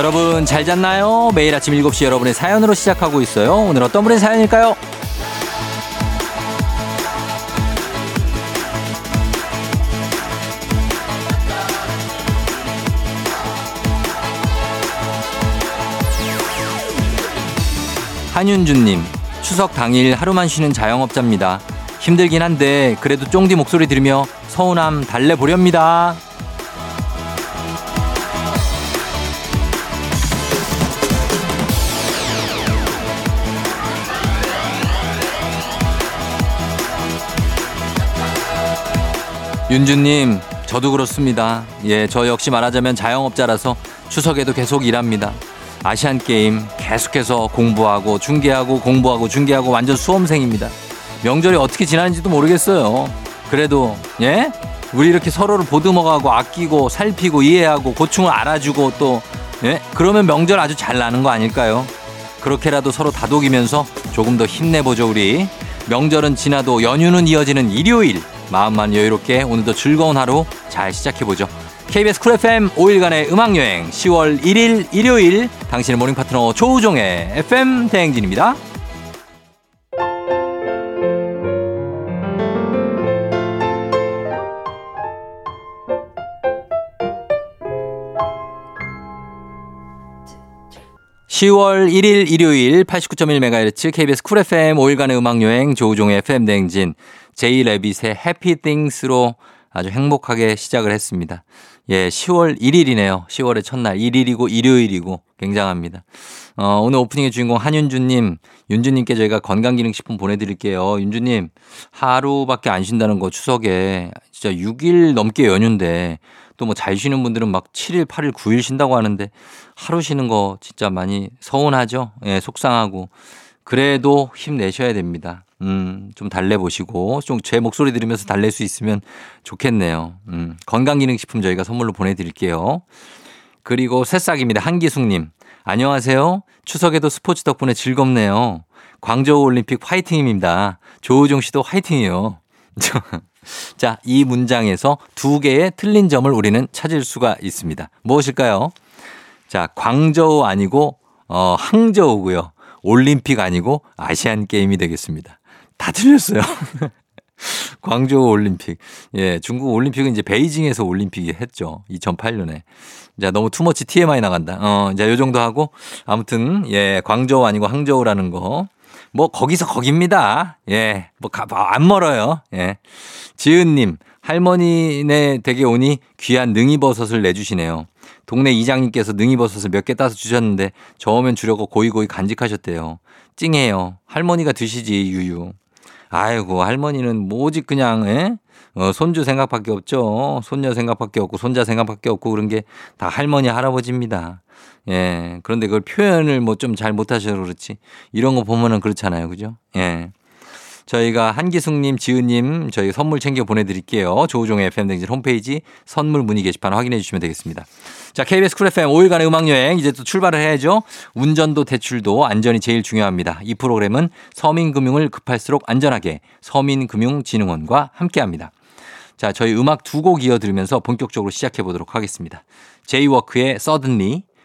여러분 잘 잤나요? 매일 아침 7시 여러분의 사연으로 시작하고 있어요. 오늘 어떤 분의 사연일까요? 한윤주님, 추석 당일 하루만 쉬는 자영업자입니다. 힘들긴 한데 그래도 쫑디 목소리 들으며 서운함 달래보렵니다. 윤주님, 저도 그렇습니다. 예, 저 역시 말하자면 자영업자라서 추석에도 계속 일합니다. 아시안 게임 계속해서 공부하고 중계하고 공부하고 중계하고 완전 수험생입니다. 명절이 어떻게 지나는지도 모르겠어요. 그래도 예? 우리 이렇게 서로를 보듬어가고 아끼고 살피고 이해하고 고충을 알아주고 또 예? 그러면 명절 아주 잘 나는 거 아닐까요? 그렇게라도 서로 다독이면서 조금 더 힘내보죠 우리. 명절은 지나도 연휴는 이어지는 일요일 마음만 여유롭게 오늘도 즐거운 하루 잘 시작해보죠. KBS Cool FM 5일간의 음악여행 10월 1일 일요일 당신의 morning 파트너 조우종의 FM 대행진입니다. 10월 1일 일요일 89.1MHz KBS Cool FM 5일간의 음악여행 조우종의 FM 대행진 J Rabbit의 Happy Things로 아주 행복하게 시작을 했습니다. 예, 10월 1일이네요. 10월의 첫날. 1일이고 일요일이고 굉장합니다. 어, 오늘 오프닝의 주인공 한윤주님, 윤주님께 저희가 건강기능식품 보내드릴게요. 윤주님, 하루밖에 안 쉰다는 거 추석에 진짜 6일 넘게 연휴인데 또 뭐 잘 쉬는 분들은 막 7일, 8일, 9일 쉰다고 하는데 하루 쉬는 거 진짜 많이 서운하죠? 예, 속상하고. 그래도 힘내셔야 됩니다. 음, 좀 달래보시고, 좀 제 목소리 들으면서 달랠 수 있으면 좋겠네요. 음, 건강기능식품 저희가 선물로 보내드릴게요. 그리고 새싹입니다. 한기숙님. 안녕하세요. 추석에도 스포츠 덕분에 즐겁네요. 광저우 올림픽 화이팅입니다. 조우종 씨도 화이팅이요. 자, 이 문장에서 두 개의 틀린 점을 우리는 찾을 수가 있습니다. 무엇일까요? 자, 광저우 아니고, 어, 항저우고요. 올림픽 아니고 아시안 게임이 되겠습니다. 다 틀렸어요. 광저우 올림픽. 예, 중국 올림픽은 이제 베이징에서 올림픽이 했죠. 2008년에. 자, 너무 투머치 TMI 나간다. 어, 자, 요 정도 하고. 아무튼, 예, 광저우 아니고 항저우라는 거. 뭐, 거기서 거깁니다. 예, 뭐, 가, 안 멀어요. 예. 지은 님, 할머니네 댁에 오니 귀한 능이버섯을 내주시네요. 동네 이장님께서 능이버섯을 몇 개 따서 주셨는데 저으면 주려고 고이고이 간직하셨대요. 찡해요. 할머니가 드시지, 유유. 아이고, 할머니는 뭐지, 그냥, 에? 어, 손주 생각밖에 없죠. 손녀 생각밖에 없고, 손자 생각밖에 없고, 그런 게 다 할머니, 할아버지입니다. 예. 그런데 그걸 표현을 뭐 좀 잘 못하셔서 그렇지. 이런 거 보면은 그렇잖아요. 그죠? 예. 저희가 한기숙님, 지은님, 저희 선물 챙겨 보내드릴게요. 조우종의 FM댕진 홈페이지 선물 문의 게시판 확인해 주시면 되겠습니다. 자, KBS 쿨 FM 5일간의 음악여행 이제 또 출발을 해야죠. 운전도 대출도 안전이 제일 중요합니다. 이 프로그램은 서민금융을 급할수록 안전하게 서민금융진흥원과 함께합니다. 자, 저희 음악 두 곡 이어들으면서 본격적으로 시작해 보도록 하겠습니다. 제이워크의 Suddenly,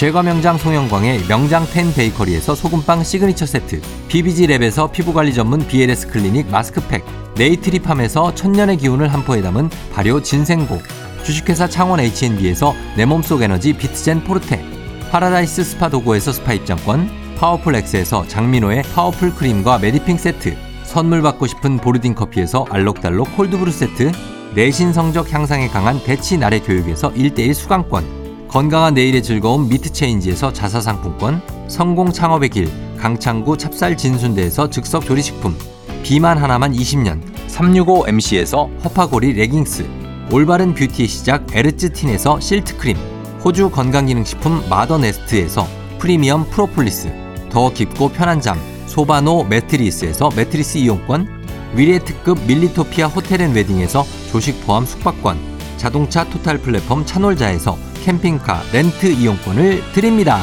제과 명장 송영광의 명장 텐 베이커리에서 소금빵 시그니처 세트, BBG랩에서 피부관리 전문 BLS 클리닉 마스크팩, 네이트리팜에서 천년의 기운을 한 포에 담은 발효 진생고, 주식회사 창원 H&B에서 내 몸속 에너지 비트젠 포르테 파라다이스 스파 도구에서 스파 입장권 파워풀 엑스에서 장민호의 파워풀 크림과 메디핑 세트 선물 받고 싶은 보르딘 커피에서 알록달록 콜드브루 세트 내신 성적 향상에 강한 대치 나래 교육에서 1대1 수강권, 건강한 내일의 즐거움 미트체인지에서 자사상품권, 성공 창업의 길 강창구 찹쌀 진순대에서 즉석 조리식품, 비만 하나만 20년 365MC에서 허파고리 레깅스, 올바른 뷰티의 시작 에르츠틴에서 실트크림, 호주 건강기능식품 마더네스트에서 프리미엄 프로폴리스, 더 깊고 편한 잠 소바노 매트리스에서 매트리스 이용권, 위례 특급 밀리토피아 호텔 앤 웨딩에서 조식 포함 숙박권, 자동차 토탈 플랫폼 차놀자에서 캠핑카 렌트 이용권을 드립니다.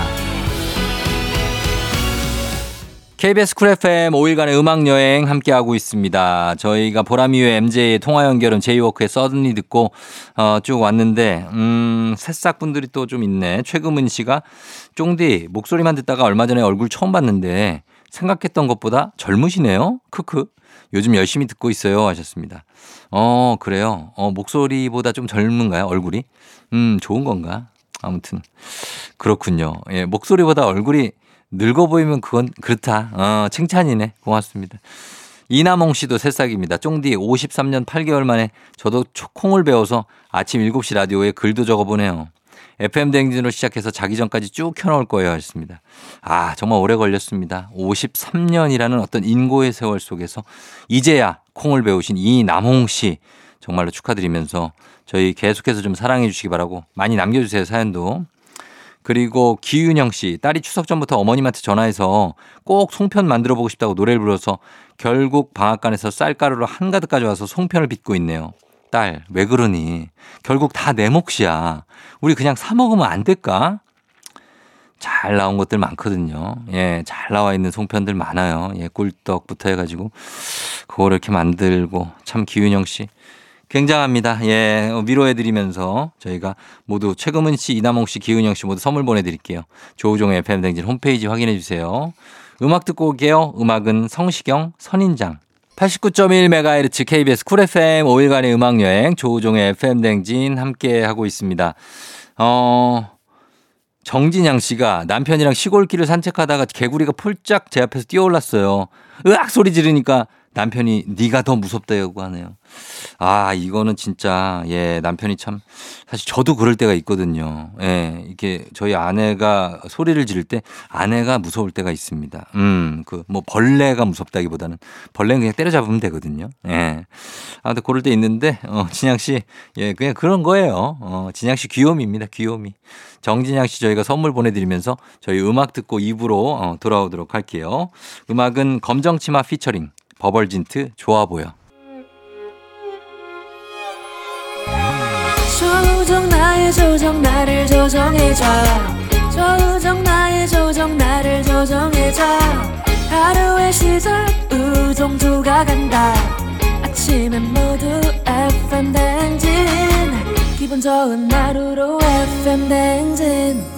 KBS 쿨 FM 5일간의 음악여행 함께하고 있습니다. 저희가 보람이의 MJ의 통화 연결은 제이워크의 Suddenly 듣고 어, 쭉 왔는데 음, 새싹 분들이 또 좀 있네. 최금은 씨가 쫑디 목소리만 듣다가 얼마 전에 얼굴 처음 봤는데 생각했던 것보다 젊으시네요. 크크. 요즘 열심히 듣고 있어요 하셨습니다. 어, 그래요. 어, 목소리보다 좀 젊은가요? 얼굴이? 음, 좋은 건가? 아무튼 그렇군요. 예, 목소리보다 얼굴이 늙어 보이면 그건 그렇다. 어, 칭찬이네. 고맙습니다. 이남홍 씨도 새싹입니다. 쫑디 53년 8개월 만에 저도 콩을 배워서 아침 7시 라디오에 글도 적어보네요. FM 대행진으로 시작해서 자기 전까지 쭉 켜놓을 거예요 하셨습니다. 아, 정말 오래 걸렸습니다. 53년이라는 어떤 인고의 세월 속에서 이제야 콩을 배우신 이남홍 씨 정말로 축하드리면서 저희 계속해서 좀 사랑해 주시기 바라고 많이 남겨주세요 사연도. 그리고 기윤영 씨, 딸이 추석 전부터 어머님한테 전화해서 꼭 송편 만들어 보고 싶다고 노래를 불러서 결국 방앗간에서 쌀가루를 한가득 가져와서 송편을 빚고 있네요. 딸, 왜 그러니? 결국 다 내 몫이야. 우리 그냥 사 먹으면 안 될까? 잘 나온 것들 많거든요. 예, 잘 나와 있는 송편들 많아요. 예, 꿀떡부터 해가지고 그거를 이렇게 만들고 참 기윤영 씨 굉장합니다. 예, 위로해드리면서 저희가 모두 최금은 씨, 이남홍 씨, 기윤영 씨 모두 선물 보내드릴게요. 조우종의 FM 댕진 홈페이지 확인해 주세요. 음악 듣고 올게요. 음악은 성시경, 선인장. 89.1MHz KBS 쿨 FM 5일간의 음악여행 조우종의 FM 댕진 함께 하고 있습니다. 어, 정진양 씨가 남편이랑 시골길을 산책하다가 개구리가 폴짝 제 앞에서 뛰어올랐어요. 으악 소리 지르니까 남편이 네가 더 무섭다고 하네요. 아, 이거는 진짜 예, 남편이 참 사실 저도 그럴 때가 있거든요. 예, 이게 저희 아내가 소리를 지를 때 아내가 무서울 때가 있습니다. 음, 그 뭐 벌레가 무섭다기보다는 벌레는 그냥 때려잡으면 되거든요. 예. 아, 근데 그럴 때 있는데 어, 진양 씨 예, 그냥 그런 거예요. 어, 진양 씨 귀요미입니다. 귀요미. 정진양 씨 저희가 선물 보내드리면서 저희 음악 듣고 입으로 어, 돌아오도록 할게요. 음악은 검정치마 피처링 버벌진트 좋아 보여. 조정 나의 조정 나를 조정해줘. 조정 나의 조정 나를 조정해줘. 하루의 시절 우정조가 간다. 아침엔 모두 FM 댕진. 기분 좋은 하루로 FM 댕진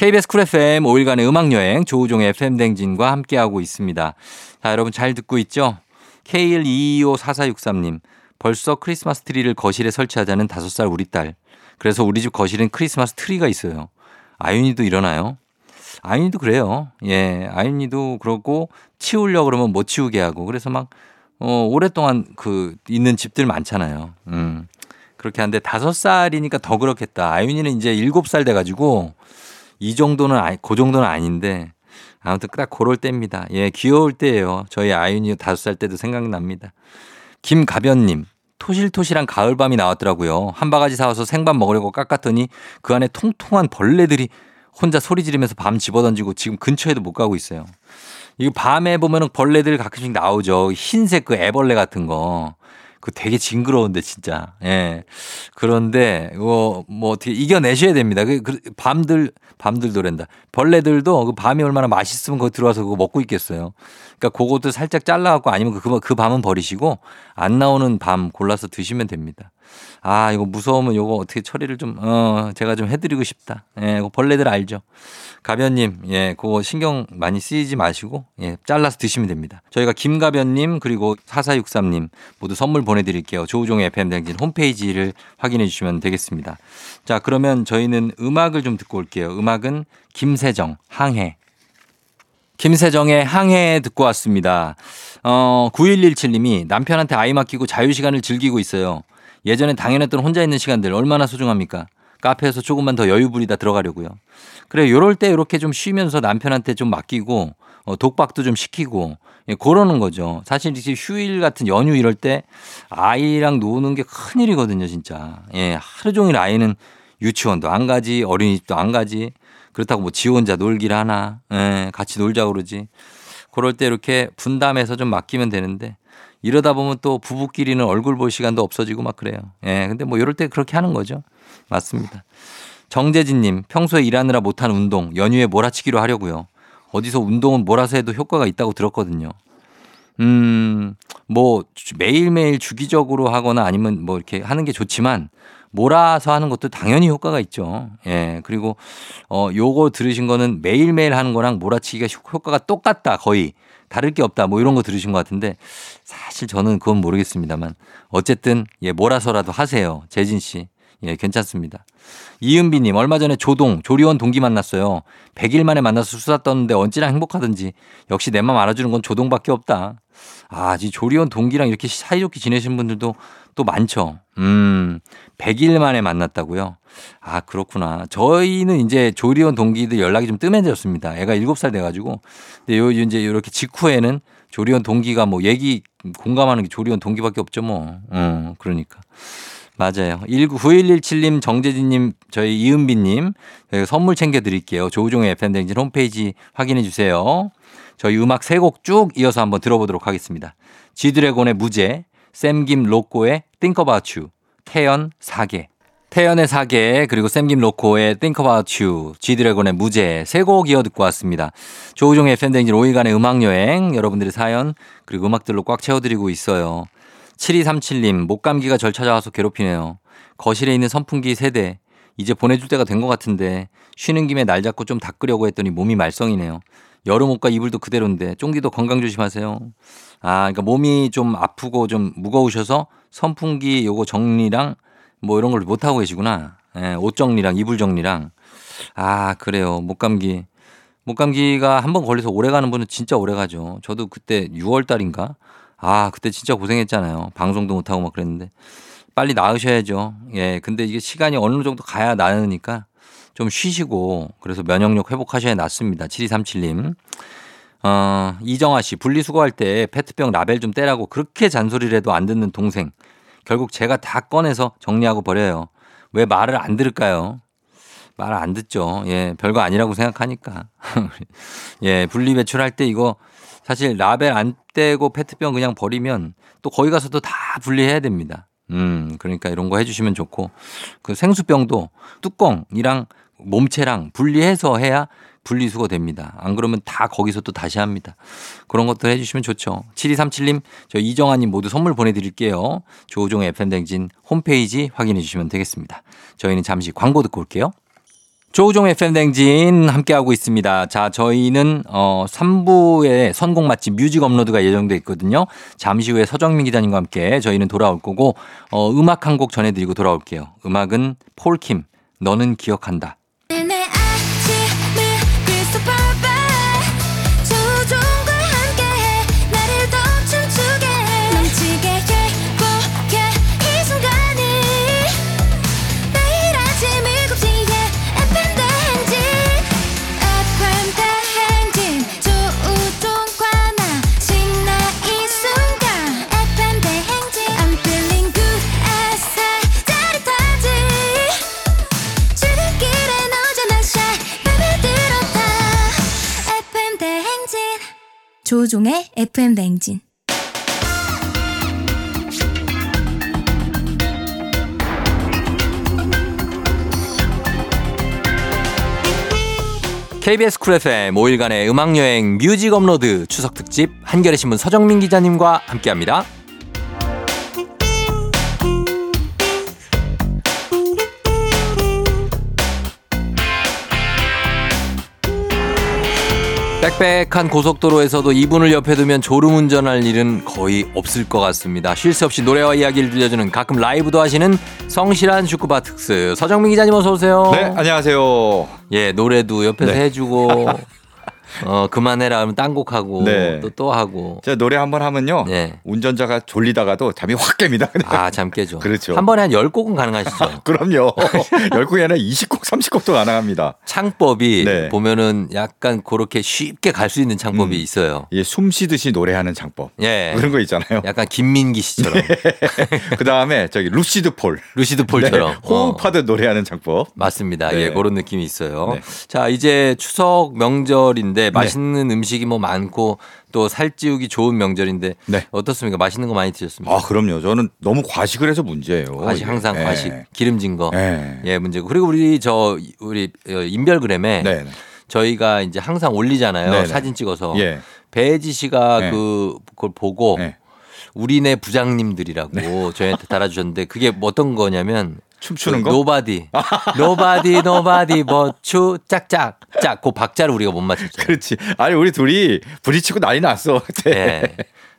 KBS 쿨 FM 5일간의 음악여행 조우종의 FM 댕진과 함께하고 있습니다. 자, 여러분 잘 듣고 있죠? K122254463님. 벌써 크리스마스 트리를 거실에 설치하자는 5살 우리 딸. 그래서 우리 집 거실엔 크리스마스 트리가 있어요. 아윤이도 일어나요? 아윤이도 그래요. 예, 아윤이도 그러고 치우려 그러면 못 치우게 하고 그래서 막 어, 오랫동안 그 있는 집들 많잖아요. 음. 그렇게 하는데 다섯 살이니까 더 그렇겠다. 아윤이는 이제 일곱 살 돼가지고 이 정도는 아니, 그 정도는 아닌데 아무튼 딱 그럴 때입니다. 예, 귀여울 때예요. 저희 아윤이 다섯 살 때도 생각납니다. 김가변님. 토실토실한 가을밤이 나왔더라고요. 한 바가지 사와서 생밥 먹으려고 깎았더니 그 안에 통통한 벌레들이 혼자 소리 지르면서 밤 집어던지고 지금 근처에도 못 가고 있어요. 이거 밤에 보면 은 벌레들 가끔씩 나오죠. 흰색 그 애벌레 같은 거. 그 되게 징그러운데 진짜. 예. 그런데 이거 뭐 어떻게 이겨내셔야 됩니다. 그, 그 밤들 밤들도랜다. 벌레들도 그 밤이 얼마나 맛있으면 거기 들어와서 그거 먹고 있겠어요. 그러니까 그것도 살짝 잘라갖고 아니면 그, 그 밤은 버리시고 안 나오는 밤 골라서 드시면 됩니다. 아, 이거 무서우면 이거 어떻게 처리를 좀, 어, 제가 좀 해드리고 싶다. 예, 이거 벌레들 알죠? 가변님, 예, 그거 신경 많이 쓰이지 마시고, 예, 잘라서 드시면 됩니다. 저희가 김가변님, 그리고 4463님 모두 선물 보내드릴게요. 조우종의 FM댕진 홈페이지를 확인해 주시면 되겠습니다. 자, 그러면 저희는 음악을 좀 듣고 올게요. 음악은 김세정, 항해. 김세정의 항해 듣고 왔습니다. 어, 9117님이 남편한테 아이 맡기고 자유시간을 즐기고 있어요. 예전에 당연했던 혼자 있는 시간들 얼마나 소중합니까? 카페에서 조금만 더 여유 부리다 들어가려고요. 그래, 요럴 때 이렇게 좀 쉬면서 남편한테 좀 맡기고, 어, 독박도 좀 시키고, 예, 그러는 거죠. 사실 이제 휴일 같은 연휴 이럴 때 아이랑 노는 게 큰일이거든요, 진짜. 예, 하루 종일 아이는 유치원도 안 가지, 어린이집도 안 가지. 그렇다고 뭐 지 혼자 놀기를 하나, 예, 같이 놀자 그러지. 그럴 때 이렇게 분담해서 좀 맡기면 되는데 이러다 보면 또 부부끼리는 얼굴 볼 시간도 없어지고 막 그래요. 예, 근데 뭐 이럴 때 그렇게 하는 거죠. 맞습니다. 정재진님, 평소에 일하느라 못한 운동, 연휴에 몰아치기로 하려고요. 어디서 운동은 몰아서 해도 효과가 있다고 들었거든요. 음, 뭐 매일매일 주기적으로 하거나 아니면 뭐 이렇게 하는 게 좋지만 몰아서 하는 것도 당연히 효과가 있죠. 예. 그리고 어 요거 들으신 거는 매일매일 하는 거랑 몰아치기가 효과가 똑같다. 거의 다를 게 없다. 뭐 이런 거 들으신 것 같은데 사실 저는 그건 모르겠습니다만 어쨌든 예, 몰아서라도 하세요. 재진 씨. 예, 괜찮습니다. 이은비님, 얼마 전에 조동, 조리원 동기 만났어요. 100일 만에 만나서 수다 떴는데 언제나 행복하든지 역시 내 맘 알아주는 건 조동밖에 없다. 아, 이 조리원 동기랑 이렇게 사이좋게 지내신 분들도 또 많죠. 음, 100일 만에 만났다고요? 아, 그렇구나. 저희는 이제 조리원 동기들 연락이 좀 뜸해졌습니다. 애가 7살 돼가지고. 근데 요, 이제 이렇게 직후에는 조리원 동기가 뭐 얘기 공감하는 게 조리원 동기밖에 없죠 뭐. 음, 그러니까. 맞아요. 19117님, 정재진님, 저희 이은비님, 선물 챙겨드릴게요. 조우종의 FM댕진 홈페이지 확인해 주세요. 저희 음악 세 곡 쭉 이어서 한번 들어보도록 하겠습니다. 지드래곤의 무제, 샘김 로꼬의 Think About You, 태연 사계. 태연의 사계 그리고 샘김 로코의 Think About You, 지드래곤의 무제 세 곡 이어 듣고 왔습니다. 조우종의 FM댕진 5일간의 음악여행 여러분들의 사연 그리고 음악들로 꽉 채워드리고 있어요. 7237님, 목감기가 절 찾아와서 괴롭히네요. 거실에 있는 선풍기 세대. 이제 보내줄 때가 된 것 같은데 쉬는 김에 날 잡고 좀 닦으려고 했더니 몸이 말썽이네요. 여름 옷과 이불도 그대로인데 쫑디도 건강 조심하세요. 아, 그러니까 몸이 좀 아프고 좀 무거우셔서 선풍기 요거 정리랑 뭐 이런 걸 못 하고 계시구나. 예, 옷 정리랑 이불 정리랑 아, 그래요. 목감기. 목감기가 한 번 걸려서 오래 가는 분은 진짜 오래 가죠. 저도 그때 6월 달인가 아, 그때 진짜 고생했잖아요. 방송도 못하고 막 그랬는데. 빨리 나으셔야죠. 예. 근데 이게 시간이 어느 정도 가야 나으니까 좀 쉬시고 그래서 면역력 회복하셔야 낫습니다. 7237님. 어, 이정아 씨, 분리수거할 때 페트병 라벨 좀 떼라고 그렇게 잔소리를 해도 안 듣는 동생. 결국 제가 다 꺼내서 정리하고 버려요. 왜 말을 안 들을까요? 말 안 듣죠. 예, 별거 아니라고 생각하니까. 예, 분리 배출할 때 이거 사실 라벨 안 떼고 페트병 그냥 버리면 또 거기 가서도 다 분리해야 됩니다. 음, 그러니까 이런 거 해주시면 좋고 그 생수병도 뚜껑이랑 몸체랑 분리해서 해야 분리수거 됩니다. 안 그러면 다 거기서 또 다시 합니다. 그런 것도 해주시면 좋죠. 7237님, 저 이정아님 모두 선물 보내드릴게요. 조우종 FM댕진 홈페이지 확인해 주시면 되겠습니다. 저희는 잠시 광고 듣고 올게요. 조우종 FM댕진 함께하고 있습니다. 자, 저희는, 어, 3부에 선곡 맛집 뮤직 업로드가 예정돼 있거든요. 잠시 후에 서정민 기자님과 함께 저희는 돌아올 거고, 어, 음악 한 곡 전해드리고 돌아올게요. 음악은 폴킴, 너는 기억한다. 조종의 FM 냉진. KBS 쿨 FM 5일간의 음악여행 뮤직 업로드 추석 특집 한겨레 신문 서정민 기자님과 함께합니다. 빽빽한 고속도로에서도 이분을 옆에 두면 졸음 운전할 일은 거의 없을 것 같습니다. 쉴 새 없이 노래와 이야기를 들려주는 가끔 라이브도 하시는 성실한 슈쿠바 특스 서정민 기자님 어서 오세요. 네, 안녕하세요. 예, 노래도 옆에서 네. 해주고 어, 그만해라 하면 딴 곡 하고 네. 또 또 하고. 제가 노래 한 번 하면요. 네. 운전자가 졸리다가도 잠이 확 깹니다. 그냥. 아, 잠 깨죠. 그렇죠. 한 번에 한 10곡은 가능하시죠? 그럼요. 열곡이 아니라 20곡, 30곡도 가능합니다. 창법이 네. 보면은 약간 그렇게 쉽게 갈 수 있는 창법이 음. 있어요. 이게 숨 쉬듯이 노래하는 창법. 예. 그런 거 있잖아요. 약간 김민기 씨처럼. 그 다음에 저기 루시드 폴. 루시드 폴처럼. 네, 호흡하듯 노래하는 창법. 맞습니다. 네. 예, 그런 느낌이 있어요. 네. 자, 이제 추석 명절인데 맛있는 음식이 뭐 많고 또 살찌우기 좋은 명절인데 네. 어떻습니까? 맛있는 거 많이 드셨습니까? 아, 그럼요. 저는 너무 과식을 해서 문제예요. 과식. 항상 예. 과식 기름진 거. 예. 예, 문제고. 그리고 우리 저 우리 어, 인별그램에 네. 네. 저희가 이제 항상 올리잖아요. 사진 찍어서. 예. 배지 씨가 네. 그 그걸 보고 네. 우리네 부장님들이라고 저희한테 달아주셨는데 그게 뭐 어떤 거냐면 춤추는 그 거? Nobody Nobody nobody but you 짝짝 짝 그 박자를 우리가 못 맞췄죠. 그렇지. 아니, 우리 둘이 부딪히고 난리 났어. 예.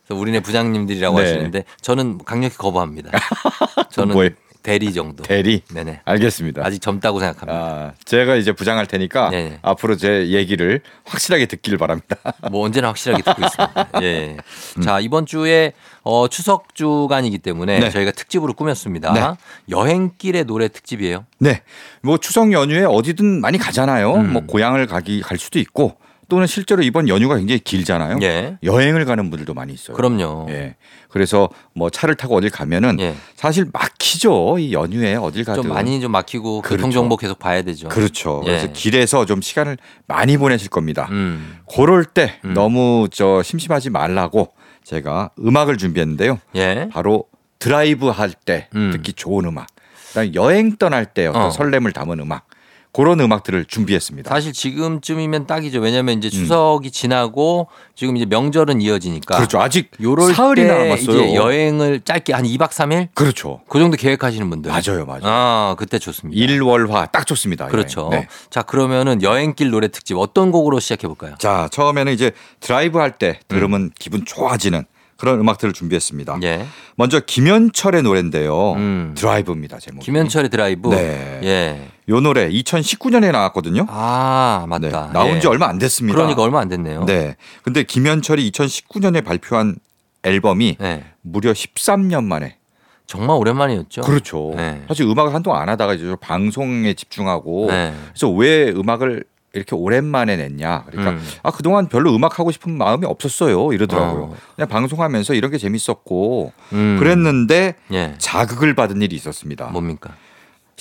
그래서 우리네 부장님들이라고 네. 하시는데 저는 강력히 거부합니다. 저는 뭐예요? 대리 정도. 대리. 네네. 알겠습니다. 아직 젊다고 생각합니다. 아, 제가 이제 부장할 테니까 네네. 앞으로 제 얘기를 확실하게 듣길 바랍니다. 뭐 언제나 확실하게 듣고 있습니다. 예. 음. 자 이번 주에 어, 추석 주간이기 때문에 네. 저희가 특집으로 꾸몄습니다. 네. 여행길의 노래 특집이에요. 네. 뭐 추석 연휴에 어디든 많이 가잖아요. 음. 뭐 고향을 가기 갈 수도 있고 또는 실제로 이번 연휴가 굉장히 길잖아요. 예. 여행을 가는 분들도 많이 있어요. 그럼요. 예. 그래서 뭐 차를 타고 어딜 가면은 예. 사실 막히죠. 이 연휴에 어딜 가든. 좀 많이 좀 막히고 그렇죠. 교통 정보 계속 봐야 되죠. 그렇죠. 예. 그래서 길에서 좀 시간을 많이 보내실 겁니다. 음. 그럴 때 음. 너무 저 심심하지 말라고 제가 음악을 준비했는데요. 예. 바로 드라이브 할때 음. 듣기 좋은 음악. 그다음에 여행 떠날 때 어떤 어. 설렘을 담은 음악. 그런 음악들을 준비했습니다. 사실 지금쯤이면 딱이죠. 왜냐하면 이제 추석이 지나고 지금 이제 명절은 이어지니까. 음. 그렇죠. 아직 요럴 사흘이 때 남았어요. 이제 여행을 짧게 한 2박 3일 그렇죠. 그 정도 계획하시는 분들. 맞아요, 맞아요. 아, 그때 좋습니다. 일월화 딱 좋습니다. 그렇죠. 네. 자, 그러면은 여행길 노래 특집 어떤 곡으로 시작해 볼까요? 자, 처음에는 이제 드라이브 할 때 들으면 기분 좋아지는 그런 음악들을 준비했습니다. 예. 먼저 김현철의 노래인데요. 음. 드라이브입니다, 제목. 김현철의 드라이브. 네. 예. 요 노래 2019년에 나왔거든요. 아, 네, 맞다. 나온 지 예. 얼마 안 됐습니다. 그러니까 얼마 안 됐네요. 네. 근데 김현철이 2019년에 발표한 앨범이 네. 무려 13년 만에. 정말 오랜만이었죠. 그렇죠. 네. 사실 음악을 한동안 안 하다가 이제 방송에 집중하고 네. 그래서 왜 음악을 이렇게 오랜만에 냈냐. 그러니까 음. 아 그동안 별로 음악 하고 싶은 마음이 없었어요. 이러더라고요. 어. 그냥 방송하면서 이런 게 재밌었고 음. 그랬는데 예. 자극을 받은 일이 있었습니다. 뭡니까?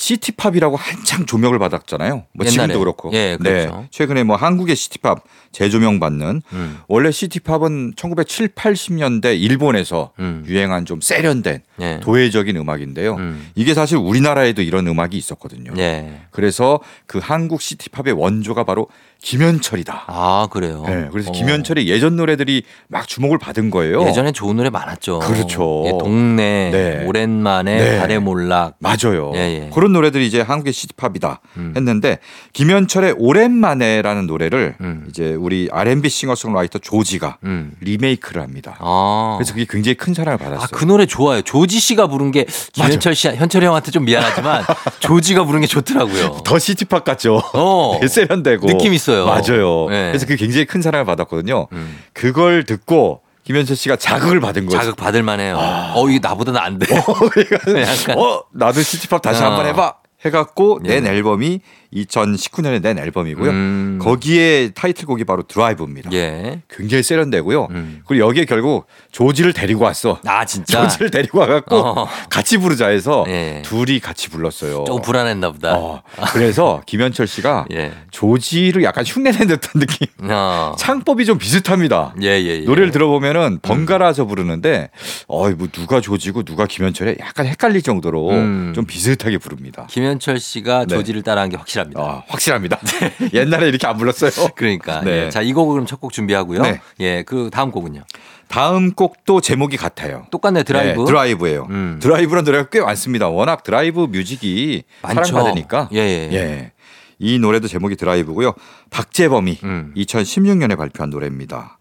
시티팝이라고 한창 조명을 받았잖아요. 뭐 옛날에. 지금도 그렇고. 예, 그렇죠. 네. 최근에 뭐 한국의 시티팝 재조명 받는 음. 원래 시티팝은 1970, 80년대 일본에서 음. 유행한 좀 세련된 예. 도회적인 음악인데요. 음. 이게 사실 우리나라에도 이런 음악이 있었거든요. 예. 그래서 그 한국 시티팝의 원조가 바로 김현철이다. 아, 그래요. 네, 그래서 어. 김현철의 예전 노래들이 막 주목을 받은 거예요. 예전에 좋은 노래 많았죠. 그렇죠. 예, 동네, 네. 오랜만에 네. 달의 몰락. 맞아요. 예, 예. 그런 노래들이 이제 한국의 시티팝이다 음. 했는데 김현철의 오랜만에라는 노래를 음. 이제 우리 R&B 싱어송라이터 조지가 음. 리메이크를 합니다. 아. 그래서 그게 굉장히 큰 사랑을 받았어요. 아, 그 노래 좋아요. 조지 씨가 부른 게 김현철 씨, 현철이 형한테 좀 미안하지만 조지가 부른 게 좋더라고요. 더 시티팝 같죠. 어. 세련되고 느낌 있어 요. 맞아요. 네. 그래서 그게 굉장히 큰 사랑을 받았거든요. 음. 그걸 듣고 김현철 씨가 자극을 받은 거죠. 자극 받을 만해요. 어, 이게 나보다는 안 돼. 약간. 어, 나도 시티팝 다시 어. 한번 해봐. 해갖고 낸 예. 앨범이 2019년에 낸 앨범이고요. 음. 거기에 타이틀곡이 바로 드라이브입니다. 예. 굉장히 세련되고요. 음. 그리고 여기에 결국 조지를 데리고 왔어. 아, 진짜. 조지를 데리고 와갖고 어. 같이 부르자 해서 예. 둘이 같이 불렀어요. 조금 불안했나 보다. 어, 그래서 김현철 씨가 예. 조지를 약간 흉내낸 듯한 느낌. 어. 창법이 좀 비슷합니다. 예, 예, 예. 노래를 들어보면은 번갈아서 부르는데 어이 뭐 누가 조지고 누가 김현철에 약간 헷갈릴 정도로 음. 좀 비슷하게 부릅니다. 김현철 씨가 네. 조지를 따라한 게 확실 합니다. 아, 확실합니다. 옛날에 이렇게 안 불렀어요. 그러니까. 네. 예. 자, 이 곡을 그럼 첫곡 준비하고요. 네. 예. 그 다음 곡은요. 다음 곡도 제목이 같아요. 똑같네, 드라이브. 네, 드라이브예요. 음. 드라이브란 노래가 꽤 많습니다. 워낙 드라이브 뮤직이 많죠. 사랑받으니까. 예, 예. 예. 이 노래도 제목이 드라이브고요. 박재범이 음. 2016년에 발표한 노래입니다.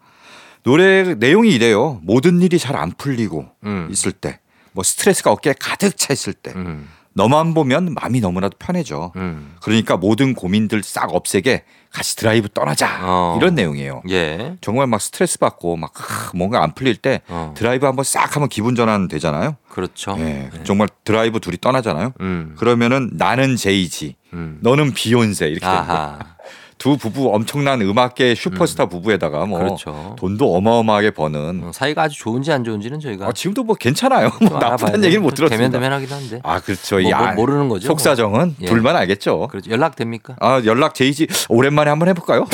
노래 내용이 이래요. 모든 일이 잘 안 풀리고 음. 있을 때, 뭐 스트레스가 어깨에 가득 차 있을 때, 음. 너만 보면 마음이 너무나도 편해져. 음. 그러니까 모든 고민들 싹 없애게 같이 드라이브 떠나자. 어. 이런 내용이에요. 예. 정말 막 스트레스 받고 막 아, 뭔가 안 풀릴 때 어. 드라이브 한번 싹 하면 기분 전환 되잖아요. 그렇죠. 예, 정말 드라이브 둘이 떠나잖아요. 음. 그러면은 나는 제이지, 음. 너는 비욘세 이렇게 되는 거예요. 두 부부 엄청난 음악계 슈퍼스타 부부에다가 뭐 그렇죠. 돈도 어마어마하게 버는. 어, 사이가 아주 좋은지 안 좋은지는 저희가 아, 지금도 뭐 괜찮아요. 좀뭐 나쁘다는. 얘기는 못 들었습니다. 대면대면하긴 한데. 아 그렇죠. 뭐, 이뭐 아, 모르는 거죠. 속사정은 예. 둘만 알겠죠. 그렇죠. 연락 됩니까? 아 연락 제이지 오랜만에 한번 해볼까요?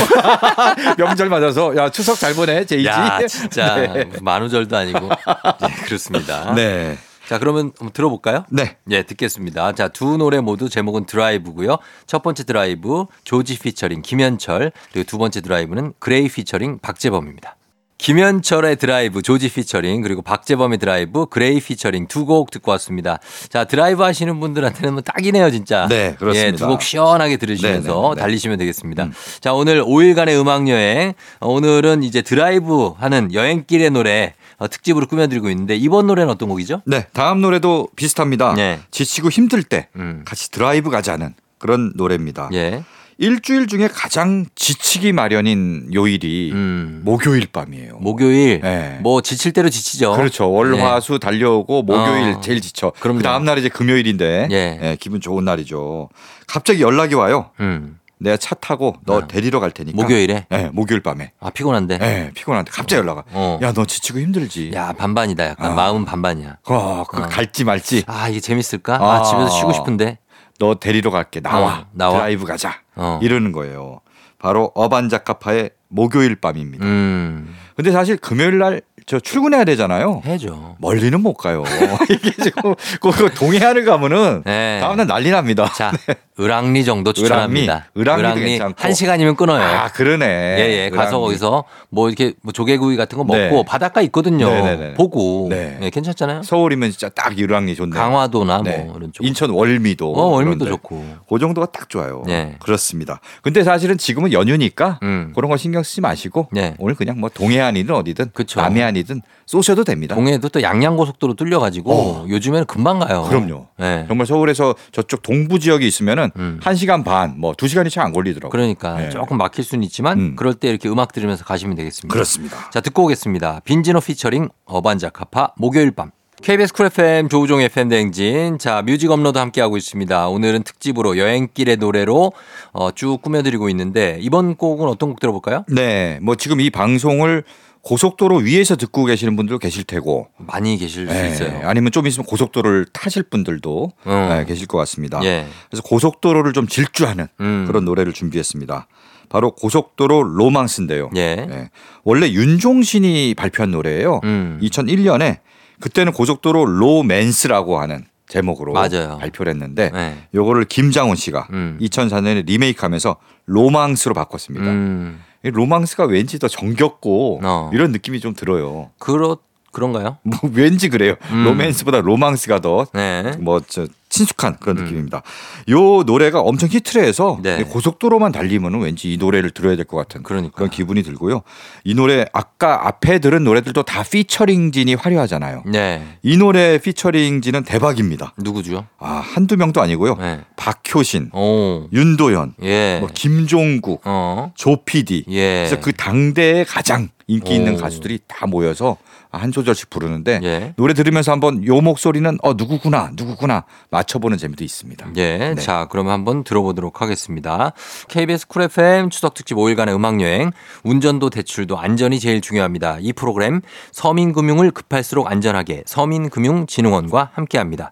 명절 맞아서 야 추석 잘 보내 제이지. 야, 진짜 네. 만우절도 아니고. 네, 그렇습니다. 네. 자, 그러면 한번 들어볼까요? 네. 예, 듣겠습니다. 자, 두 노래 모두 제목은 드라이브고요. 첫 번째 드라이브 조지 피처링 김현철 그리고 두 번째 드라이브는 그레이 피처링 박재범입니다. 김현철의 드라이브 조지 피처링 그리고 박재범의 드라이브 그레이 피처링 두 곡 듣고 왔습니다. 자 드라이브 하시는 분들한테는 뭐 딱이네요 진짜. 네, 그렇습니다. 예, 두 곡 시원하게 들으시면서 네, 네, 네. 달리시면 되겠습니다. 자 오늘 5일간의 음악 여행 어, 오늘은 이제 드라이브 하는 여행길의 노래 어, 특집으로 꾸며드리고 있는데 이번 노래는 어떤 곡이죠? 네. 다음 노래도 비슷합니다. 네. 지치고 힘들 때 음. 같이 드라이브 가자는 그런 노래입니다. 예. 일주일 중에 가장 지치기 마련인 요일이 음. 목요일 밤이에요. 목요일 네. 뭐 지칠 대로 지치죠. 그렇죠. 월화수 달려오고 목요일 어. 제일 지쳐. 그 다음 날이 이제 금요일인데 예. 예, 기분 좋은 날이죠. 갑자기 연락이 와요. 음. 내가 차 타고 너 어. 데리러 갈 테니까. 목요일에 예, 목요일 밤에. 아 피곤한데. 예, 피곤한데 갑자기 연락 와. 어. 야, 너 지치고 힘들지. 야 반반이다 약간 아. 마음은 반반이야. 어, 그 어. 갈지 말지. 아 이게 재밌을까? 아. 아, 집에서 쉬고 싶은데. 너 데리러 갈게. 나와. 어, 나와. 드라이브 가자. 어. 이러는 거예요. 바로 어반자카파의 목요일 밤입니다. 음 근데 사실 금요일 날 저 출근해야 되잖아요. 해야죠. 멀리는 못 가요. 이게 지금 그, 그 동해안을 가면은 네. 다음날 난리 납니다. 자 을왕리 정도 추천합니다. 을왕리, 괜찮고. 한 시간이면 끊어요. 아 그러네. 예예 가서 을왕리. 거기서 뭐 이렇게 뭐 조개구이 같은 거 먹고 네. 바닷가 있거든요. 네네네. 보고 네. 예, 괜찮잖아요. 서울이면 진짜 딱 을왕리 좋네. 강화도나 네. 뭐 이런 쪽. 인천 월미도. 어 월미도 좋고. 그 정도가 딱 좋아요. 네. 그렇습니다. 근데 사실은 지금은 연휴니까 음. 그런 거 신경 쓰지 마시고 네. 오늘 그냥 뭐 동해안이든 어디든 그쵸. 남해안이든 쏘셔도 됩니다. 동해도 또 양양고속도로 뚫려가지고 어. 요즘에는 금방 가요. 그럼요. 네. 정말 서울에서 저쪽 동부 지역에 있으면은 음. 한 시간 반, 뭐두 시간이 채 안 걸리더라고요. 그러니까 네. 조금 막힐 수는 있지만 음. 그럴 때 이렇게 음악 들으면서 가시면 되겠습니다. 그렇습니다. 자 듣고 오겠습니다. 빈지노 피처링 어반자카파 목요일 밤. KBS 쿨 FM 조우종 FM 대행진. 자, 뮤직 업로드 함께하고 있습니다. 오늘은 특집으로 여행길의 노래로 어, 쭉 꾸며드리고 있는데 이번 곡은 어떤 곡 들어볼까요? 네, 뭐 지금 이 방송을 고속도로 위에서 듣고 계시는 분들도 계실 테고, 많이 계실 수 예, 있어요. 아니면 좀 있으면 고속도로를 타실 분들도 어. 예, 계실 것 같습니다. 예. 그래서 고속도로를 좀 질주하는 음. 그런 노래를 준비했습니다. 바로 고속도로 로망스인데요. 예. 예. 원래 윤종신이 발표한 노래예요. 음. 2001년에 그때는 고속도로 로맨스라고 하는 제목으로 맞아요. 발표를 했는데 네. 요거를 김장훈 씨가 음. 2004년에 리메이크하면서 로망스로 바꿨습니다. 음. 이 로망스가 왠지 더 정겹고 어. 이런 느낌이 좀 들어요. 그렇 그런가요? 뭐 왠지 그래요. 음. 로맨스보다 로망스가 더 네. 뭐저 친숙한 그런 음. 느낌입니다. 요 노래가 엄청 히트를 해서 네. 고속도로만 달리면은 왠지 이 노래를 들어야 될 것 같은 그러니까. 그런 기분이 들고요. 이 노래 아까 앞에 들은 노래들도 다 피처링진이 화려하잖아요. 네. 이 노래 피처링진은 대박입니다. 누구죠? 아 한두 명도 아니고요. 네. 박효신, 오. 윤도현, 예. 뭐 김종국, 어. 조피디. 예. 그래서 그 당대에 가장 인기 있는 오. 가수들이 다 모여서 한 소절씩 부르는데 예. 노래 들으면서 한번 요 목소리는 어 누구구나 누구구나 맞춰보는 재미도 있습니다. 예. 네. 자, 그럼 한번 들어보도록 하겠습니다. KBS 쿨 FM 추석 특집 5일간의 음악 여행. 운전도 대출도 안전이 제일 중요합니다. 이 프로그램 서민금융을 급할수록 안전하게 서민금융진흥원과 함께 합니다.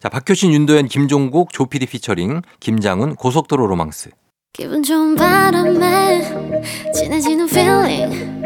자, 박효신, 윤도현, 김종국, 조피디 피처링, 김장훈, 고속도로 로망스. 기분 좋은 바람에 진해지는 feeling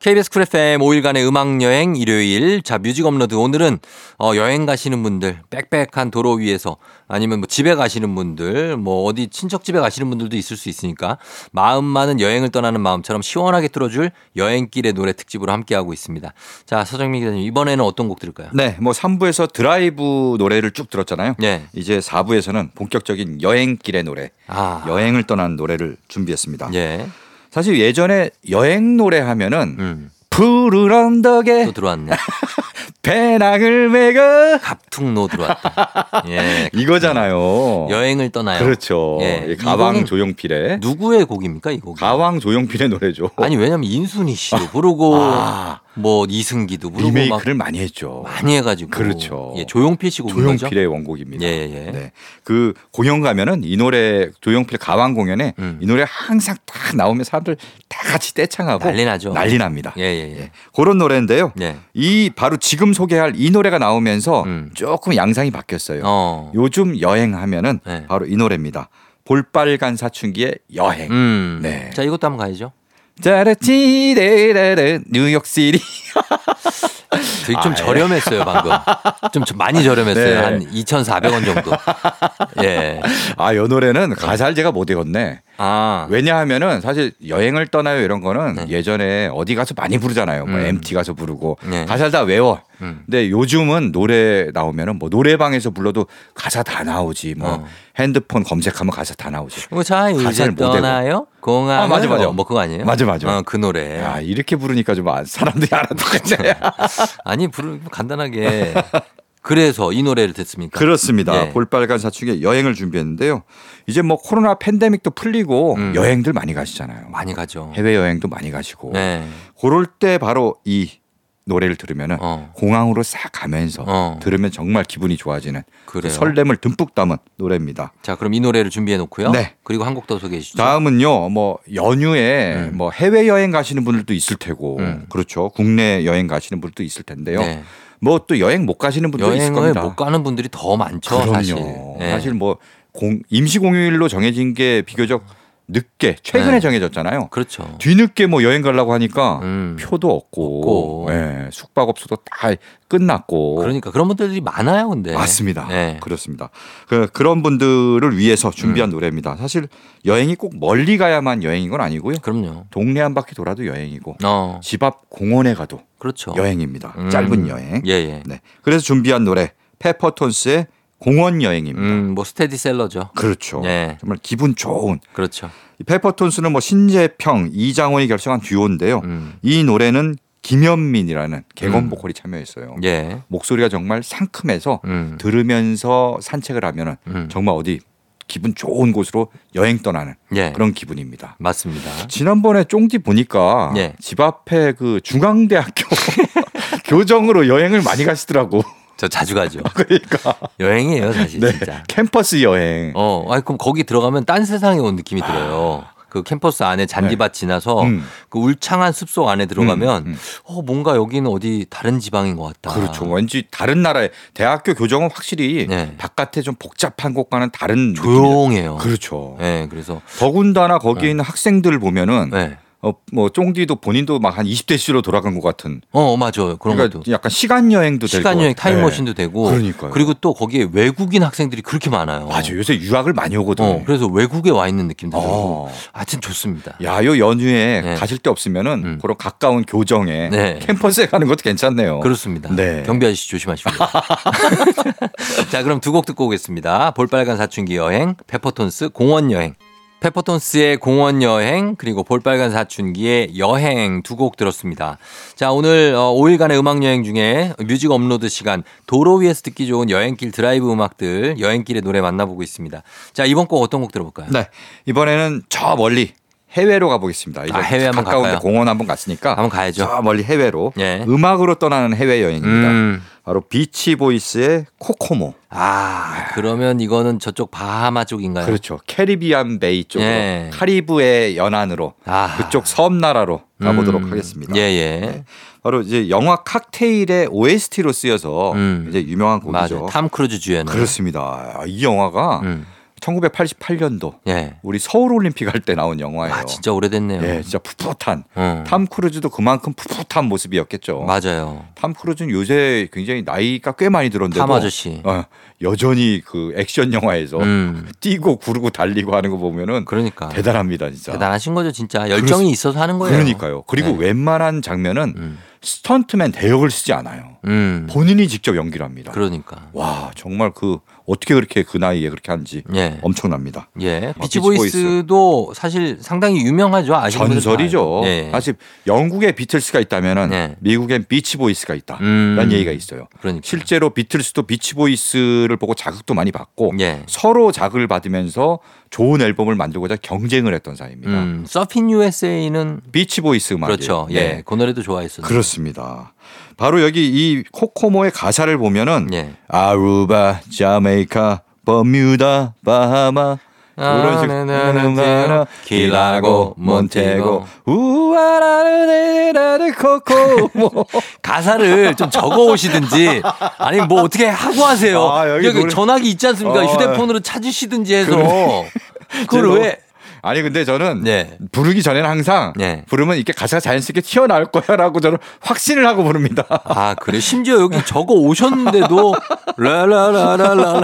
KBS 쿨 FM 5일간의 음악여행 일요일. 자, 뮤직 업로드. 오늘은 어, 여행 가시는 분들, 빽빽한 도로 위에서 아니면 뭐 집에 가시는 분들, 뭐 어디 친척 집에 가시는 분들도 있을 수 있으니까 마음만은 여행을 떠나는 마음처럼 시원하게 틀어줄 여행길의 노래 특집으로 함께하고 있습니다. 자, 서정민 기자님, 이번에는 어떤 곡 들을까요? 네, 뭐 3부에서 드라이브 노래를 쭉 들었잖아요. 네. 이제 4부에서는 본격적인 여행길의 노래, 아. 여행을 떠나는 노래를 준비했습니다. 예. 사실 예전에 여행 노래 하면은 음. 푸른 언덕에 또 들어왔네. 배낭을 메고 갑툭노 들어왔다. 예. 이거잖아요. 여행을 떠나요. 그렇죠. 예. 이 가왕 조용필의 누구의 곡입니까, 이 곡이? 가왕 조용필의 노래죠. 아니 왜냐면 인순이 씨도 부르고 아. 뭐 이승기도 부르고 리메이크를 많이 했죠. 막 많이 해가지고 그렇죠. 예, 조용필 씨 곡인 거죠? 조용필의 원곡입니다. 예, 예. 네. 그 공연 가면은 이 노래 조용필 가왕 공연에 음. 이 노래 항상 딱 나오면 사람들 다 같이 떼창하고 난리 나죠. 난리 납니다. 예, 예, 예. 그런 노래인데요. 네. 이 바로 지금 소개할 이 노래가 나오면서 음. 조금 양상이 바뀌었어요. 어. 요즘 여행하면은 네. 바로 이 노래입니다. 볼빨간 사춘기의 여행. 음. 네. 자, 이것도 한번 가야죠. 짜라찌레레레 New York city들. 되게 좀 아, 예. 저렴했어요, 방금. 좀, 좀 많이 저렴했어요. 네. 한 2,400원 정도. 예. 아, 이 노래는 가사를 제가 못 외웠네. 아. 왜냐하면은 사실 여행을 떠나요 이런 거는 네. 예전에 어디 가서 많이 부르잖아요. 뭐 음. MT 가서 부르고 네. 가사를 다 외워. 음. 근데 요즘은 노래 나오면은 뭐 노래방에서 불러도 가사 다 나오지. 뭐 어. 핸드폰 검색하면 가사 다 나오지. 뭐 자, 가사를 못. 떠나요? 공항. 아, 맞아, 맞아. 뭐 그거 아니에요? 맞아, 맞아. 어, 그 노래. 야 이렇게 부르니까 좀 아- 사람들이 알아듣겠네. 아니, 부르 간단하게. 그래서 이 노래를 듣습니까? 그렇습니다. 예. 볼빨간 사춘기 여행을 준비했는데요. 이제 뭐 코로나 팬데믹도 풀리고 음. 여행들 많이 가시잖아요. 많이 가죠. 해외 여행도 많이 가시고. 네. 그럴 때 바로 이 노래를 들으면은 어. 공항으로 싹 가면서 어. 들으면 정말 기분이 좋아지는 그. 설렘을 듬뿍 담은 노래입니다. 자, 그럼 이 노래를 준비해 놓고요. 네. 그리고 한 곡 더 소개해 주시죠. 다음은요, 뭐 연휴에 음. 뭐 해외 여행 가시는 분들도 있을 테고, 음. 그렇죠. 국내 여행 가시는 분들도 있을 텐데요. 네. 뭐 또 여행 못 가시는 분도 있을 겁니다. 못 가는 분들이 더 많죠, 그럼요. 사실. 네. 사실 뭐 공, 임시 공휴일로 정해진 게 비교적 늦게 최근에 네. 정해졌잖아요. 그렇죠. 뒤늦게 뭐 여행 가려고 하니까 음. 표도 없고, 없고. 예, 숙박업소도 다 끝났고. 그러니까 그런 분들이 많아요, 근데. 맞습니다. 네. 그렇습니다. 그, 그런 분들을 위해서 준비한 음. 노래입니다. 사실 여행이 꼭 멀리 가야만 여행인 건 아니고요. 그럼요. 동네 한 바퀴 돌아도 여행이고 어, 집앞 공원에 가도 그렇죠. 여행입니다. 음. 짧은 여행. 예, 예. 네. 그래서 준비한 노래 페퍼톤스의 공원 여행입니다. 음, 뭐 스테디셀러죠. 그렇죠. 네. 정말 기분 좋은 그렇죠. 이 페퍼톤스는 뭐 신재평, 이장원이 결성한 듀오인데요. 음. 이 노래는 김현민이라는 객원 음. 보컬이 참여했어요. 예. 목소리가 정말 상큼해서 음. 들으면서 산책을 하면은 음. 정말 어디 기분 좋은 곳으로 여행 떠나는 예. 그런 기분입니다. 맞습니다. 지난번에 쫑디 보니까 예. 집 앞에 그 중앙대학교 교정으로 여행을 많이 가시더라고. 저 자주 가죠. 그러니까 여행이에요, 사실 네. 진짜. 캠퍼스 여행. 어, 아니 그럼 거기 들어가면 딴 세상에 온 느낌이 들어요. 그 캠퍼스 안에 잔디밭 지나서 아. 네. 음. 그 울창한 숲속 안에 들어가면 음, 음. 어 뭔가 여기는 어디 다른 지방인 것 같다. 그렇죠. 왠지 다른 나라의 대학교 교정은 확실히 네. 바깥에 좀 복잡한 곳과는 다른 조용해요. 느낌이다. 그렇죠. 네, 그래서 더군다나 거기에 있는 학생들을 보면은 네. 어, 뭐 쫑디도 본인도 막 한 20대 시로 돌아간 것 같은. 어 맞아요. 그런 그러니까 것도 약간 시간 여행도 될 시간 것 여행. 타임머신도 되고 그러니까요. 리고 또 거기에 외국인 학생들이 그렇게 많아요. 맞아요. 요새 유학을 많이 오거든. 어, 그래서 외국에 와 있는 느낌도 들고 어. 하여튼 좋습니다. 야, 요 연휴에 네. 가실 데 없으면은 음. 그런 가까운 교정에 네. 캠퍼스에 가는 것도 괜찮네요. 그렇습니다. 네. 경비 아저씨 조심하시고요. 자, 그럼 두 곡 듣고 오겠습니다. 볼빨간 사춘기 여행, 페퍼톤스 공원 여행. 페퍼톤스의 공원 여행 그리고 볼빨간 사춘기의 여행 두 곡 들었습니다. 자 오늘 어, 5일간의 음악 여행 중에 뮤직 업로드 시간 도로 위에서 듣기 좋은 여행길 드라이브 음악들 여행길의 노래 만나보고 있습니다. 자 이번 곡 어떤 곡 들어볼까요? 네. 이번에는 저 멀리 해외로 가보겠습니다. 이제 아, 해외 한번 가까운데 갈까요? 공원 한번 갔으니까 한번 가야죠. 저 멀리 해외로 예. 음악으로 떠나는 해외 여행입니다. 음. 바로 비치 보이스의 코코모. 아 그러면 이거는 저쪽 바하마 쪽인가요? 그렇죠. 캐리비안 베이 쪽으로 예. 카리브의 연안으로 아. 그쪽 섬 나라로 가보도록 음. 하겠습니다. 예 예. 네. 바로 이제 영화 칵테일의 OST로 쓰여서 음. 이제 유명한 곡이죠. 맞아요. 탐 크루즈 주연의. 그렇습니다. 이 영화가 음. 1988년도 예. 우리 서울 올림픽 할 때 나온 영화예요. 아, 진짜 오래됐네요. 예, 진짜 풋풋한 어. 탐 크루즈도 그만큼 풋풋한 모습이었겠죠. 맞아요. 탐 크루즈는 요새 굉장히 나이가 꽤 많이 들었는데도 탐 아저씨. 어, 여전히 그 액션 영화에서 음. 뛰고 구르고 달리고 하는 거 보면은 그러니까 대단합니다, 진짜. 대단하신 거죠, 진짜. 열정이 있어서 하는 거예요. 그러니까요. 그리고 네. 웬만한 장면은 음. 스턴트맨 대역을 쓰지 않아요. 음. 본인이 직접 연기를 합니다. 그러니까. 와, 정말 그 어떻게 그렇게 그 나이에 그렇게 하는지 예. 엄청납니다. 예. 어, 비치보이스도 사실 상당히 유명하죠. 아시는 전설이죠. 예. 사실 영국에 비틀스가 있다면은 네. 미국엔 비치보이스가 있다라는 음. 얘기가 있어요. 그러니까. 실제로 비틀스도 비치보이스를 보고 자극도 많이 받고 예. 서로 자극을 받으면서 좋은 앨범을 만들고자 경쟁을 했던 사이입니다. 음. Surfin' USA는 비치보이스 음악이에요. 그렇죠. 예. 네. 그 노래도 좋아했었는데. 그렇습니다. 바로 여기 이 코코모의 가사를 보면은 예. 아루바, 자메이카, 버뮤다, 바하마 그런 아, 식으로 Key Largo, 몬테고. 우와라르르르 코코모 가사를 좀 적어 오시든지 아니 뭐 어떻게 하고 하세요. 아, 여기 여기 노래- 전화기 있지 않습니까? 어. 휴대폰으로 찾으시든지 해서 그걸 왜 아니 근데 저는 네. 부르기 전에는 항상 네. 부르면 이렇게 가사가 자연스럽게 튀어나올 거야라고 저는 확신을 하고 부릅니다. 아, 그래. 심지어 여기 적어 오셨는데도 라라라라라.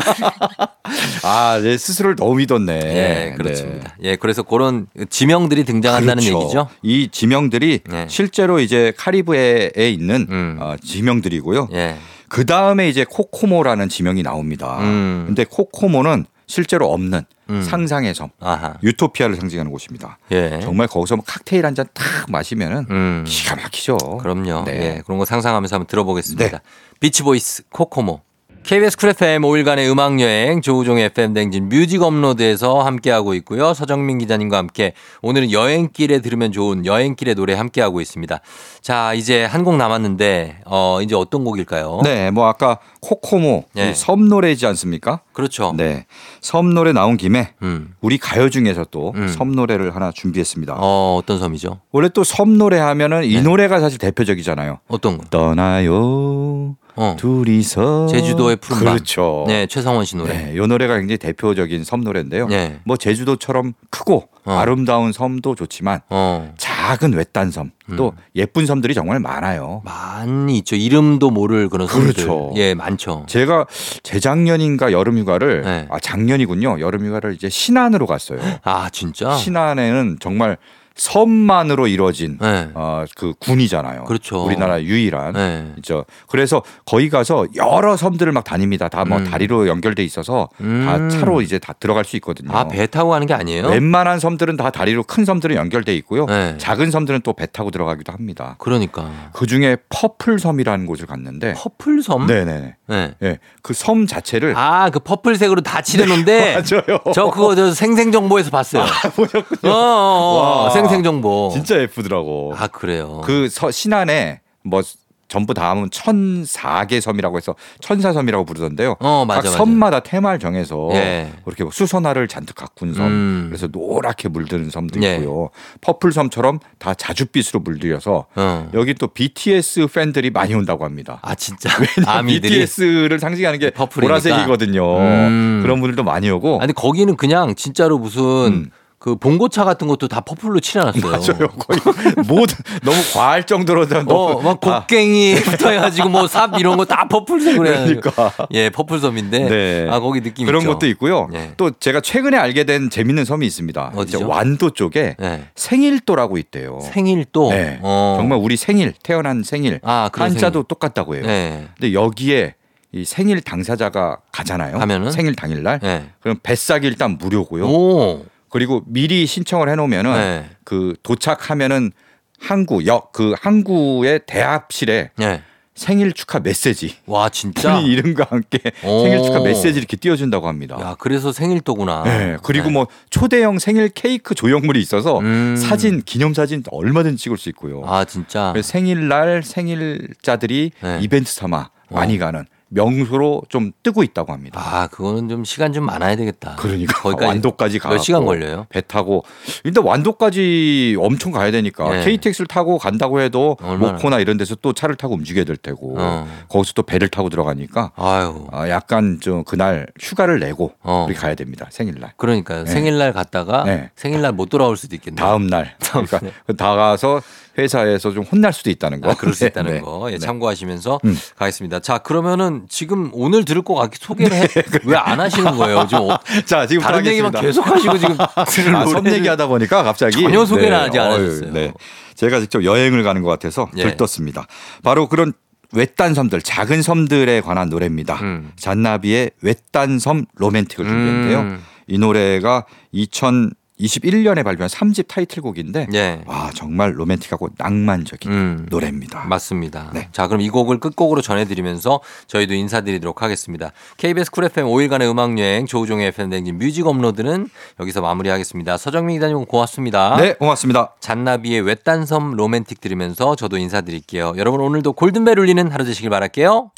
아, 내 스스로를 너무 믿었네. 예, 그렇습니다. 예, 그래서 그런 지명들이 등장한다는 그렇죠. 얘기죠. 이 지명들이 네. 실제로 이제 카리브해에 있는 음. 어, 지명들이고요. 예. 그 다음에 이제 코코모라는 지명이 나옵니다. 음. 근데 코코모는 실제로 없는 음. 상상의 섬, 아하. 유토피아를 상징하는 곳입니다. 예. 정말 거기서 뭐 칵테일 한 잔 탁 마시면은 음. 기가 막히죠. 그럼요. 네. 예, 그런 거 상상하면서 한번 들어보겠습니다. 비치보이스 코코모. KBS 쿨 FM 5일간의 음악여행 조우종의 FM 대행진 뮤직 업로드에서 함께하고 있고요. 서정민 기자님과 함께 오늘은 여행길에 들으면 좋은 여행길의 노래 함께하고 있습니다. 자, 이제 한 곡 남았는데 어, 이제 어떤 곡일까요? 네, 뭐 아까 코코모 네. 이섬 노래지 않습니까? 그렇죠. 네, 섬 노래 나온 김에 음. 우리 가요 중에서 또 음. 섬 노래를 하나 준비했습니다. 어, 어떤 섬이죠? 원래 또 섬 노래 하면은 이 네. 노래가 사실 대표적이잖아요. 어떤 거? 떠나요 어. 둘이서 제주도의 푸른 밤. 그렇죠. 네, 최성원 씨 노래. 네, 이 노래가 굉장히 대표적인 섬 노래인데요. 네. 뭐 제주도처럼 크고 어. 아름다운 섬도 좋지만 어. 작은 외딴 섬, 또 음. 예쁜 섬들이 정말 많아요. 많이 있죠. 이름도 모를 그런 섬들. 그렇죠. 예, 많죠. 제가 재작년인가 여름 휴가를 네. 아 작년이군요. 여름 휴가를 이제 신안으로 갔어요. 아, 진짜? 신안에는 정말 섬만으로 이루어진 네. 어, 그 군이잖아요. 그렇죠. 우리나라 유일한. 네. 있죠. 그래서 거기 가서 여러 섬들을 막 다닙니다. 다뭐 음. 다리로 연결돼 있어서 다 음. 차로 이제 다 들어갈 수 있거든요. 아, 배 타고 가는 게 아니에요? 웬만한 섬들은 다 다리로 큰 섬들은 연결돼 있고요. 네. 작은 섬들은 또 배 타고 들어가기도 합니다. 그러니까. 그 중에 purple 섬이라는 곳을 갔는데, purple 섬? 네네, 네. 예, 그섬 자체를 아, 그 purple색으로 다 칠해놓은데. 맞아요. 저 그거 저 생생정보에서 봤어요. 보셨군요. 어, 어, 어, 와. 생생정보. 진짜 예쁘더라고. 아, 그래요. 그 서, 신안에 뭐 전부 다 하면 천사개 섬이라고 해서 천사섬이라고 부르던데요. 어, 맞아, 각 맞아. 섬마다 테마를 정해서 예. 그렇게 뭐 수선화를 잔뜩 가꾼 섬, 음. 그래서 노랗게 물드는 섬도 예. 있고요. purple 섬처럼 다 자줏빛으로 물들여서 어. 여기 또 BTS 팬들이 많이 온다고 합니다. 아, 진짜. 아미들이. BTS를 상징하는 게 purple이니까. 보라색이거든요. 음. 그런 분들도 많이 오고. 아니, 거기는 그냥 진짜로 무슨 음. 그 봉고차 같은 것도 다 퍼플로 칠해놨어요. 맞아요. 거의 모든 너무 과할 정도로 너무 어, 막 아, 곡괭이부터 해가지고 뭐 삽 이런 거 다 purple색으로. 그러니까. 예, purple 섬인데. 네. 아, 거기 느낌 그런 있죠. 것도 있고요. 예. 또 제가 최근에 알게 된 재밌는 섬이 있습니다. 어디죠? 완도 쪽에 예. 생일도라고 있대요. 생일도. 네. 어. 정말 우리 생일 태어난 생일 아, 한자도 똑같다고 해요. 네. 근데 여기에 이 생일 당사자가 가잖아요. 가면은? 생일 당일날. 네. 그럼 뱃삯이 일단 무료고요. 오. 그리고 미리 신청을 해놓으면은 네. 그 도착하면은 항구 역 그 항구의 대합실에 네. 생일 축하 메시지 와, 진짜. 본인 이름과 함께 오. 생일 축하 메시지 이렇게 띄워준다고 합니다. 야, 그래서 생일도구나. 네, 그리고 네. 뭐 초대형 생일 케이크 조형물이 있어서 음. 사진 기념 사진 얼마든지 찍을 수 있고요. 아, 진짜. 생일날 생일자들이 네. 이벤트 삼아 많이 가는 명소로 좀 뜨고 있다고 합니다. 아, 그거는 좀 시간 좀 많아야 되겠다. 그러니까 거기까지 완도까지 가. 몇 시간 걸려요? 배 타고 일단 완도까지 엄청 가야 되니까 네. KTX를 타고 간다고 해도 얼마나? 목포나 이런 데서 또 차를 타고 움직여야 될 테고 어. 거기서 또 배를 타고 들어가니까 아유. 아, 약간 좀 그날 휴가를 내고 어. 우리 가야 됩니다 생일날 그러니까요. 네. 생일날 갔다가 네. 생일날 못 돌아올 수도 있겠네요. 다음 날 그러니까 다 가서 회사에서 좀 혼날 수도 있다는 거 아, 그럴 수 네, 있다는 네. 거 예, 네. 참고하시면서 음. 가겠습니다. 자, 그러면은 지금 오늘 들을 거 같게 소개를 해. 왜안 하시는 거예요? 좀 어- 자 지금 다른 얘기만 계속 하시고 지금 들을 아, 섬 노래를- 얘기하다 보니까 갑자기 전혀 소개를 하지 않으셨어요. 어휴, 제가 직접 여행을 가는 것 같아서 예. 들떴습니다. 바로 그런 외딴 섬들, 작은 섬들에 관한 노래입니다. 음. 잔나비의 외딴 섬 로맨틱을 준비했는데요. 음. 이 노래가 2021년에 발표한 3집 타이틀곡인데 예. 와 정말 로맨틱하고 낭만적인 음. 노래입니다. 맞습니다. 네. 자, 그럼 이 곡을 끝곡으로 전해드리면서 저희도 인사드리도록 하겠습니다. KBS 쿨 FM 5일간의 음악여행 조우종의 FM 대행진 뮤직 업로드는 여기서 마무리하겠습니다. 서정민 기자님 고맙습니다. 네, 고맙습니다. 잔나비의 외딴섬 로맨틱 들으면서 저도 인사드릴게요. 여러분 오늘도 골든벨 울리는 하루 되시길 바랄게요.